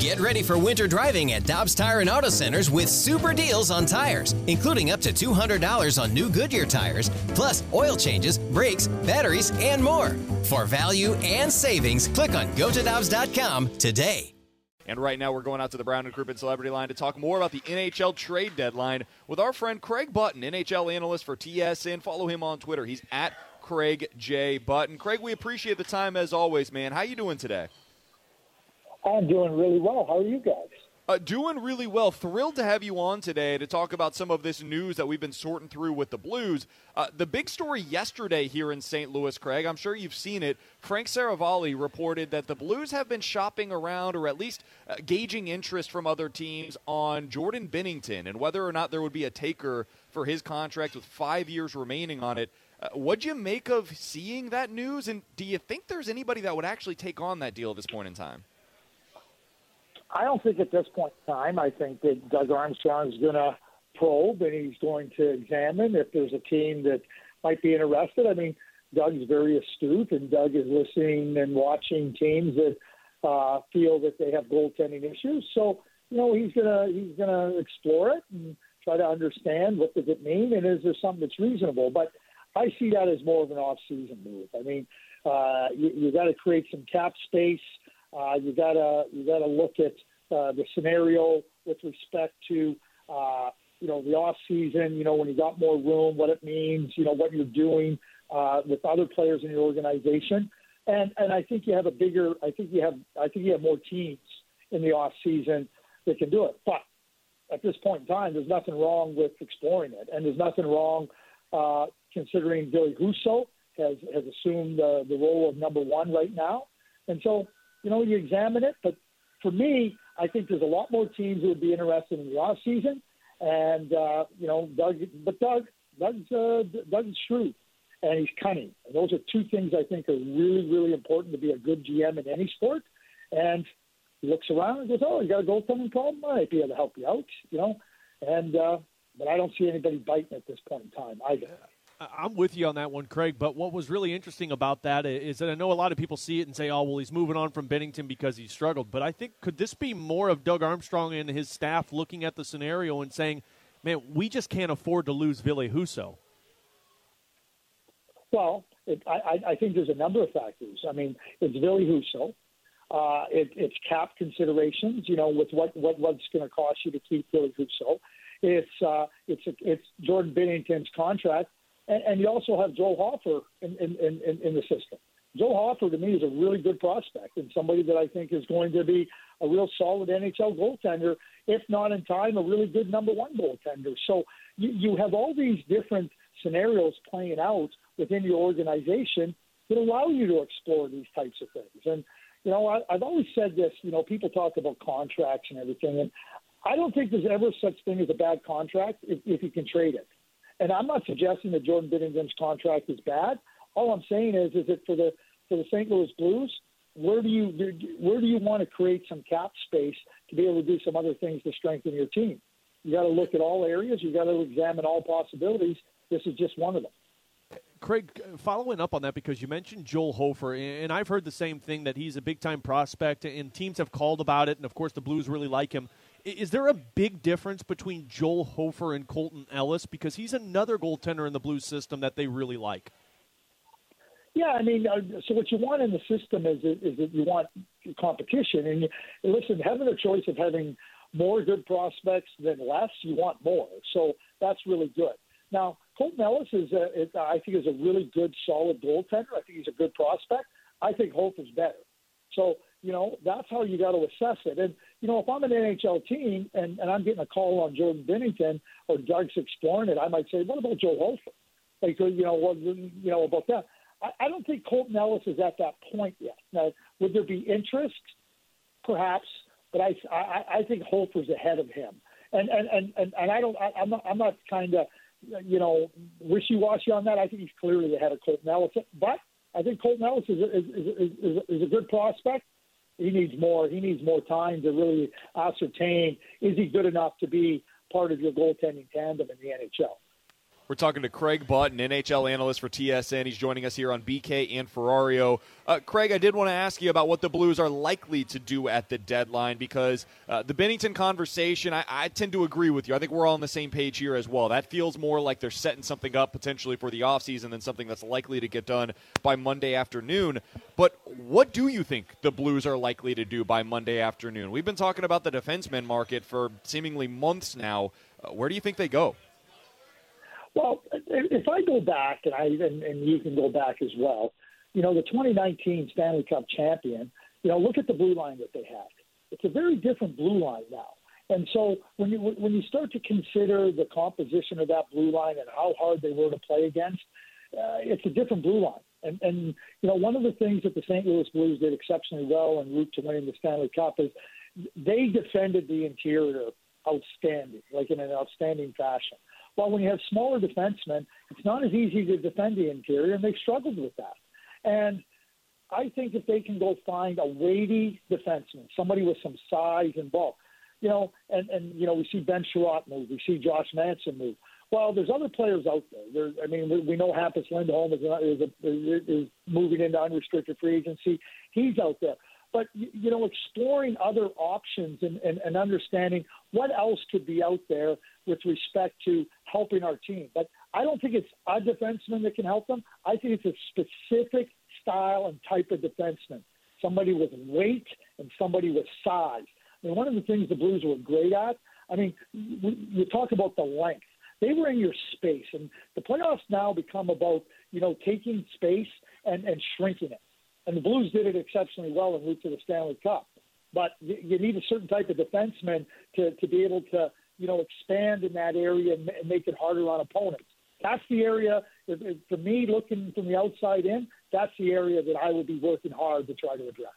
Get ready for winter driving at Dobbs Tire and Auto Centers with super deals on tires, including up to $200 on new Goodyear tires, plus oil changes, brakes, batteries, and more. For value and savings, click on gotodobbs.com today. And right now, we're going out to the Brown and Crouppen Celebrity Line to talk more about the NHL trade deadline with our friend Craig Button, NHL analyst for TSN. Follow him on Twitter. He's at Craig J. Button. Craig, we appreciate the time as always, man. How you doing today? I'm doing really well. How are you guys? Uh, doing really well. Thrilled to have you on today to talk about some of this news that we've been sorting through with the Blues. Uh, the big story yesterday here in St. Louis, Craig, I'm sure you've seen it. Frank Seravalli reported that the Blues have been shopping around or at least uh, gauging interest from other teams on Jordan Binnington and whether or not there would be a taker for his contract with five years remaining on it. Uh, what'd you make of seeing that news? And do you think there's anybody that would actually take on that deal at this point in time? I don't think at this point in time, I think that Doug Armstrong is going to probe and he's going to examine if there's a team that might be interested. I mean, Doug's very astute, and Doug is listening and watching teams that uh, feel that they have goaltending issues. So, you know, he's gonna he's gonna explore it and try to understand what does it mean, and is there something that's reasonable. But I see that as more of an off-season move. I mean, uh, you, you got to create some cap space. Uh, you gotta you gotta look at uh, the scenario with respect to uh, you know the off season. You know when you got more room, what it means. You know what you're doing uh, with other players in your organization. And and I think you have a bigger. I think you have. I think you have more teams in the off season that can do it. But at this point in time, there's nothing wrong with exploring it, and there's nothing wrong uh, considering Ville Husso has has assumed uh, the role of number one right now, and so you know, you examine it. But for me, I think there's a lot more teams who would be interested in the off season. And uh, you know, Doug, but Doug, Doug's uh, Doug's shrewd and he's cunning. And those are two things I think are really, really important to be a good GM in any sport. And he looks around and goes, "Oh, you got a goaltending problem? I might be able to help you out." You know, and uh, but I don't see anybody biting at this point in time either. I'm with you on that one, Craig. But what was really interesting about that is that I know a lot of people see it and say, "Oh, well, he's moving on from Binnington because he struggled." But I think could this be more of Doug Armstrong and his staff looking at the scenario and saying, "Man, we just can't afford to lose Ville Husso." Well, it, I, I think there's a number of factors. I mean, it's Ville Husso. Uh, it, it's cap considerations. You know, with what what what's going to cost you to keep Ville Husso. It's uh, it's it's Jordan Binnington's contract and, and you also have Joe Hofer in, in, in, in the system. Joe Hofer to me is a really good prospect and somebody that I think is going to be a real solid NHL goaltender, if not in time, a really good number one goaltender. So you, you have all these different scenarios playing out within your organization that allow you to explore these types of things. And, you know, I, I've always said this, you know, people talk about contracts and everything, and I don't think there's ever such thing as a bad contract if, if you can trade it. And I'm not suggesting that Jordan Binnington's contract is bad. All I'm saying is, is that for the for the St. Louis Blues, where do you where do you want to create some cap space to be able to do some other things to strengthen your team? You got to look at all areas. You got to examine all possibilities. This is just one of them. Craig, following up on that because you mentioned Joel Hofer, and I've heard the same thing that he's a big time prospect, and teams have called about it, and of course the Blues really like him. Is there a big difference between Joel Hofer and Colton Ellis? Because he's another goaltender in the Blues system that they really like. Yeah, I mean, uh, so what you want in the system is is that you want competition, and, listen, having a choice of having more good prospects than less, you want more. So that's really good. Now, Colton Ellis is, a, is I think, is a really good, solid goaltender. I think he's a good prospect. I think Hofer's better. So you know, that's how you got to assess it. And, you know, if I'm an NHL team and, and I'm getting a call on Jordan Binnington or exploring it, I might say, what about Joe Hofer? Like, you know, what, you know, about that. I, I don't think Colton Ellis is at that point yet. Now, would there be interest? Perhaps, but I, I, I think Hofer's ahead of him. And, and, and, and, and I don't, I, I'm not, I'm not kind of, you know, wishy-washy on that. I think he's clearly ahead of Colton Ellis. But I think Colton Ellis is, is, is, is, is a good prospect he needs more. He needs more time to really ascertain is he good enough to be part of your goaltending tandem in the NHL. We're talking to Craig Button, NHL analyst for TSN. He's joining us here on BK and Ferrario. Uh, Craig, I did want to ask you about what the Blues are likely to do at the deadline because uh, the Binnington conversation, I, I, tend to agree with you. I think we're all on the same page here as well. That feels more like they're setting something up potentially for the offseason than something that's likely to get done by Monday afternoon. But what do you think the Blues are likely to do by Monday afternoon? We've been talking about the defenseman market for seemingly months now. Uh, where do you think they go? Well, if I go back, and I and, and you can go back as well, you know, the 2019 Stanley Cup champion, you know, look at the blue line that they had. It's a very different blue line now. And so when you when you start to consider the composition of that blue line and how hard they were to play against, uh, it's a different blue line. And and you know one of the things that the St. Louis Blues did exceptionally well en route to winning the Stanley Cup is they defended the interior outstanding, like in an outstanding fashion. Well, when you have smaller defensemen, it's not as easy to defend the interior, and they've struggled with that. And I think if they can go find a weighty defenseman, somebody with some size and bulk, you know, and, and you know, we see Ben Chiarot move, we see Josh Manson move. Well, there's other players out there. there I mean, we, we know Hampus Lindholm is, is, a, is moving into unrestricted free agency. He's out there but you know exploring other options and, and, and, understanding what else could be out there with respect to helping our team. But i don't think it's a defenseman that can help them. I think it's a specific style and type of defenseman. Somebody with weight and somebody with size. I mean, one of the things the blues were great at i mean you talk about the length. They were in your space and the playoffs now become about you know taking space and, and shrinking it. And the Blues did it exceptionally well en route to the Stanley Cup. But you, you need a certain type of defenseman to, to be able to, you know, expand in that area and, and make it harder on opponents. That's the area, if, if, for me, looking from the outside in, that's the area that I would be working hard to try to address.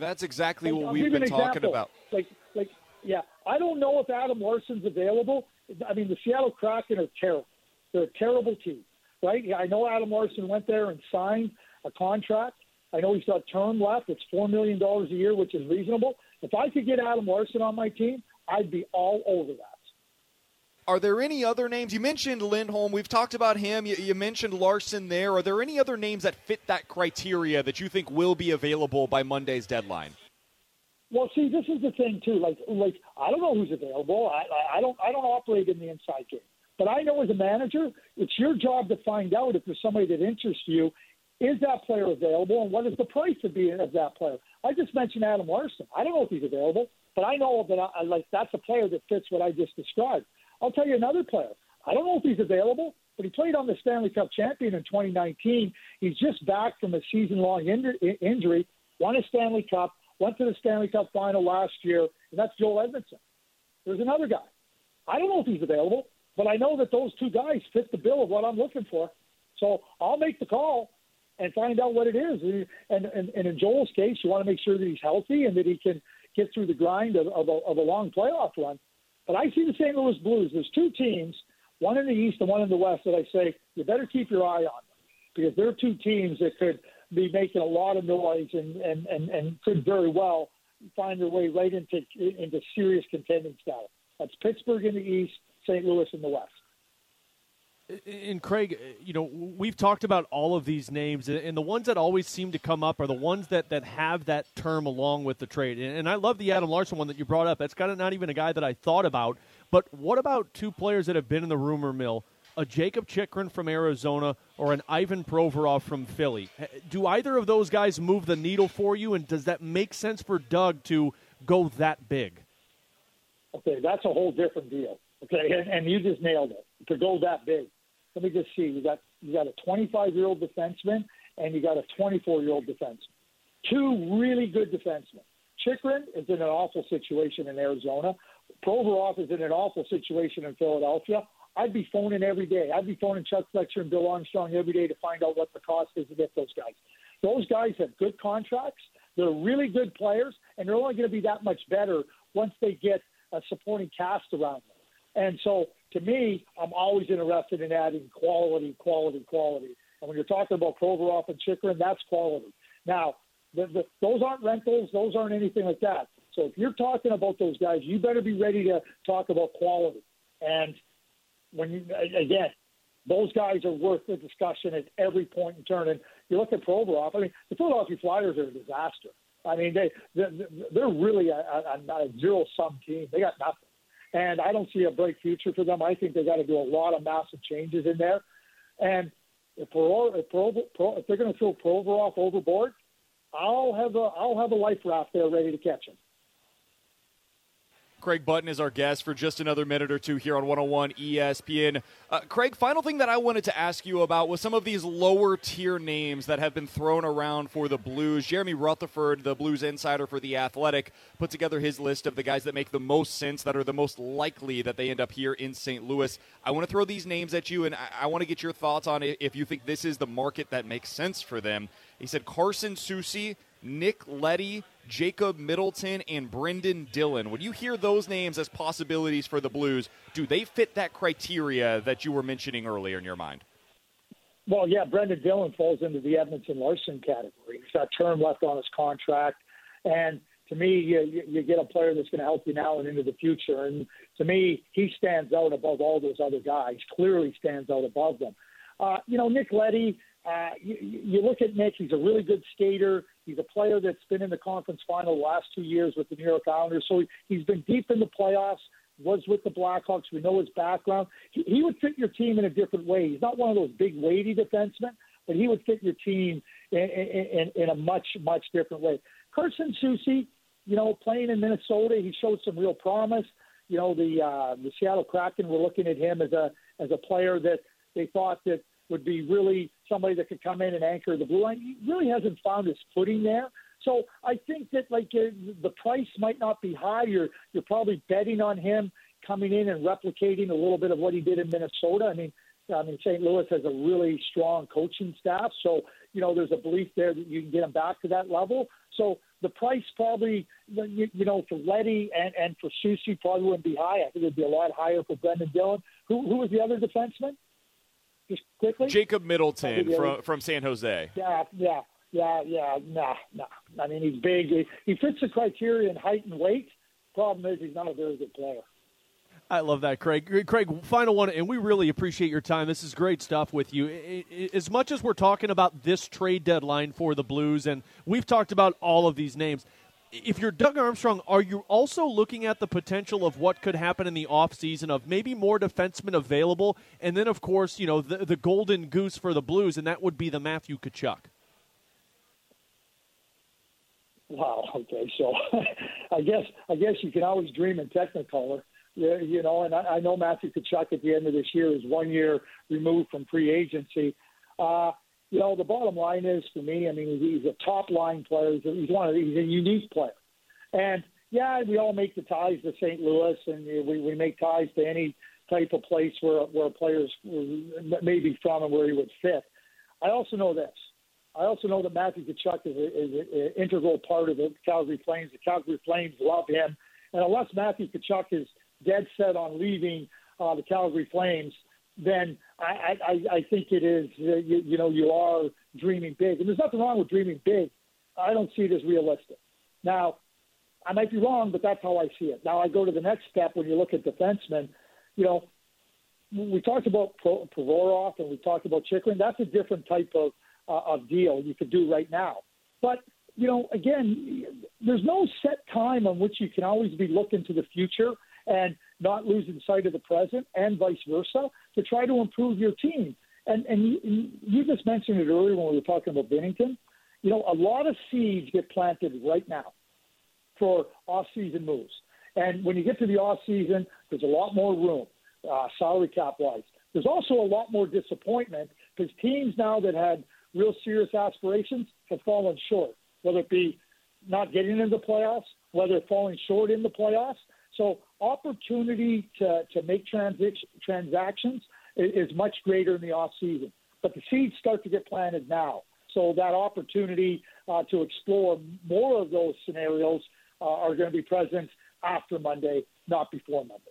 That's exactly like, what I'll we've been talking about. Like, like, yeah, I don't know if Adam Larsson's available. I mean, the Seattle Kraken are terrible. They're a terrible team, right? I know Adam Larsson went there and signed a contract. I know he's got term left. It's $4 million a year, which is reasonable. If I could get Adam Larsson on my team, I'd be all over that. Are there any other names? You mentioned Lindholm. We've talked about him. You, you, mentioned Larsson there. Are there any other names that fit that criteria that you think will be available by Monday's deadline? Well, see, this is the thing too. Like, like I don't know who's available. I, I, don't, I don't operate in the inside game. But I know as a manager, it's your job to find out if there's somebody that interests you is that player available, and what is the price of being of that player? I just mentioned Adam Larsson. I don't know if he's available, but I know that I, like that's a player that fits what I just described. I'll tell you another player. I don't know if he's available, but he played on the Stanley Cup champion in 2019. He's just back from a season-long in- injury, won a Stanley Cup, went to the Stanley Cup final last year, and that's Joel Edmundson. There's another guy. I don't know if he's available, but I know that those two guys fit the bill of what I'm looking for. So I'll make the call and find out what it is. And, and, and in Joel's case, you want to make sure that he's healthy and that he can get through the grind of, of, a, of a long playoff run. But I see the St. Louis Blues. There's two teams, one in the East and one in the West, that I say you better keep your eye on them because they're two teams that could be making a lot of noise and, and, and, and could very well find their way right into into serious contending status. That's Pittsburgh in the East, St. Louis in the West. And Craig, uh, you know, we've talked about all of these names, and the ones that always seem to come up are the ones that, that have that term along with the trade. And I love the Adam Larsson one that you brought up. That's kind of not even a guy that I thought about. But what about two players that have been in the rumor mill? A Jacob Chychrun from Arizona or an Ivan Provorov from Philly. Do either of those guys move the needle for you, and does that make sense for Doug to go that big? Okay, that's a whole different deal. Okay, and, and you just nailed it to go that big let me just see. You got you got a 25 year old defenseman and you got a 24 year old defenseman. two really good defensemen. Chychrun is in an awful situation in Arizona. Provorov is in an awful situation in Philadelphia. I'd be phoning every day. I'd be phoning Chuck Fletcher and Bill Armstrong every day to find out what the cost is to get those guys. Those guys have good contracts. They're really good players, and they're only going to be that much better once they get a supporting cast around them. And so, to me, I'm always interested in adding quality, quality, quality. And when you're talking about Provorov and Chychrun, that's quality. Now, the, the, those aren't rentals. Those aren't anything like that. So if you're talking about those guys, you better be ready to talk about quality. And when you again, those guys are worth the discussion at every point in turn. And you look at Provorov. I mean, the Philadelphia Flyers are a disaster. I mean, they they're really a, a, a zero sum team. They got nothing, and I don't see a bright future for them. I think they got to do a lot of massive changes in there. And if, Pro, if, Pro, Pro, if they're going to throw Provorov overboard, I'll have a I'll have a life raft there ready to catch him. Craig Button is our guest for just another minute or two here on 101 ESPN. Uh, Craig, final thing that I wanted to ask you about was some of these lower tier names that have been thrown around for the Blues. Jeremy Rutherford, the Blues insider for The Athletic, put together his list of the guys that make the most sense, that are the most likely that they end up here in St. Louis. I want to throw these names at you, and I, I want to get your thoughts on if you think this is the market that makes sense for them. He said Carson Soucy, Nick Leddy, Jacob Middleton, and Brendan Dillon. When you hear those names as possibilities for the Blues, do they fit that criteria that you were mentioning earlier in your mind? Well, yeah, Brendan Dillon falls into the Edmundson Larsson category. He's got term left on his contract, and to me, you, you get a player that's going to help you now and into the future. And to me, he stands out above all those other guys. Clearly, stands out above them. Uh, you know, Nick Leddy, Uh, you, you look at Nick; he's a really good skater. He's a player that's been in the conference final the last two years with the New York Islanders. So he's been deep in the playoffs, was with the Blackhawks. We know his background. He, he would fit your team in a different way. He's not one of those big, weighty defensemen, but he would fit your team in, in, in a much, much different way. Carson Soucy, you know, playing in Minnesota, he showed some real promise. You know, the uh, the Seattle Kraken were looking at him as a as a player that they thought that would be really somebody that could come in and anchor the blue line. He really hasn't found his footing there. So I think that like uh, the price might not be high. You're you're probably betting on him coming in and replicating a little bit of what he did in Minnesota. I mean, I mean St. Louis has a really strong coaching staff, so you know there's a belief there that you can get him back to that level. So the price probably, you, you know, for Leddy and, and for Soucy probably wouldn't be high. I think it'd be a lot higher for Brendan Dillon. Who, who was the other defenseman? Just quickly? Jacob Middleton from from San Jose. Yeah, yeah, yeah, yeah. Nah, nah. I mean, he's big. He, he fits the criteria in height and weight. Problem is, he's not a very good player. I love that, Craig. Craig, final one, and we really appreciate your time. This is great stuff with you. As much as we're talking about this trade deadline for the Blues, and we've talked about all of these names, if you're Doug Armstrong, are you also looking at the potential of what could happen in the offseason of maybe more defensemen available? And then, of course, you know, the, the golden goose for the Blues, and that would be the Matthew Tkachuk. Wow. Okay. So I guess I guess you can always dream in Technicolor, you know. And I, I know Matthew Tkachuk at the end of this year is one year removed from free agency. Uh, you know, the bottom line is for me, I mean, he's a top line player. He's one of he's a unique player, and yeah, we all make the ties to St. Louis, and we we make ties to any type of place where where players may be from and where he would fit. I also know this. I also know that Matthew Tkachuk is, an integral part of the Calgary Flames. The Calgary Flames love him, and unless Matthew Tkachuk is dead set on leaving uh, the Calgary Flames, then I, I, I think it is, uh, you, you know, you are dreaming big. And there's nothing wrong with dreaming big. I don't see it as realistic. Now, I might be wrong, but that's how I see it. Now I go to the next step when you look at defensemen. You know, we talked about Provorov and we talked about Chychrun. That's a different type of uh, of deal you could do right now. But you know, again, there's no set time on which you can always be looking to the future and not losing sight of the present, and vice versa, to try to improve your team. And and you, you just mentioned it earlier when we were talking about Binnington. You know, a lot of seeds get planted right now for off-season moves. And when you get to the off-season, there's a lot more room, uh, salary cap wise. There's also a lot more disappointment because teams now that had real serious aspirations have fallen short. whether it be not getting into the playoffs, whether falling short in the playoffs. So opportunity to, to make transic- transactions is, is much greater in the off season. But the seeds start to get planted now. So that opportunity uh, to explore more of those scenarios uh, are going to be present after Monday, not before Monday.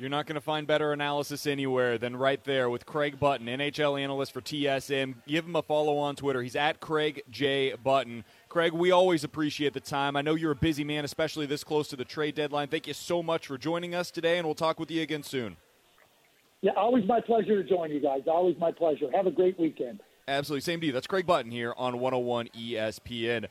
You're not going to find better analysis anywhere than right there with Craig Button, NHL analyst for TSN. Give him a follow on Twitter. He's at Craig J. Button. Craig, we always appreciate the time. I know you're a busy man, especially this close to the trade deadline. Thank you so much for joining us today, and we'll talk with you again soon. Yeah, always my pleasure to join you guys. Always my pleasure. Have a great weekend. Absolutely. Same to you. That's Craig Button here on 101 ESPN.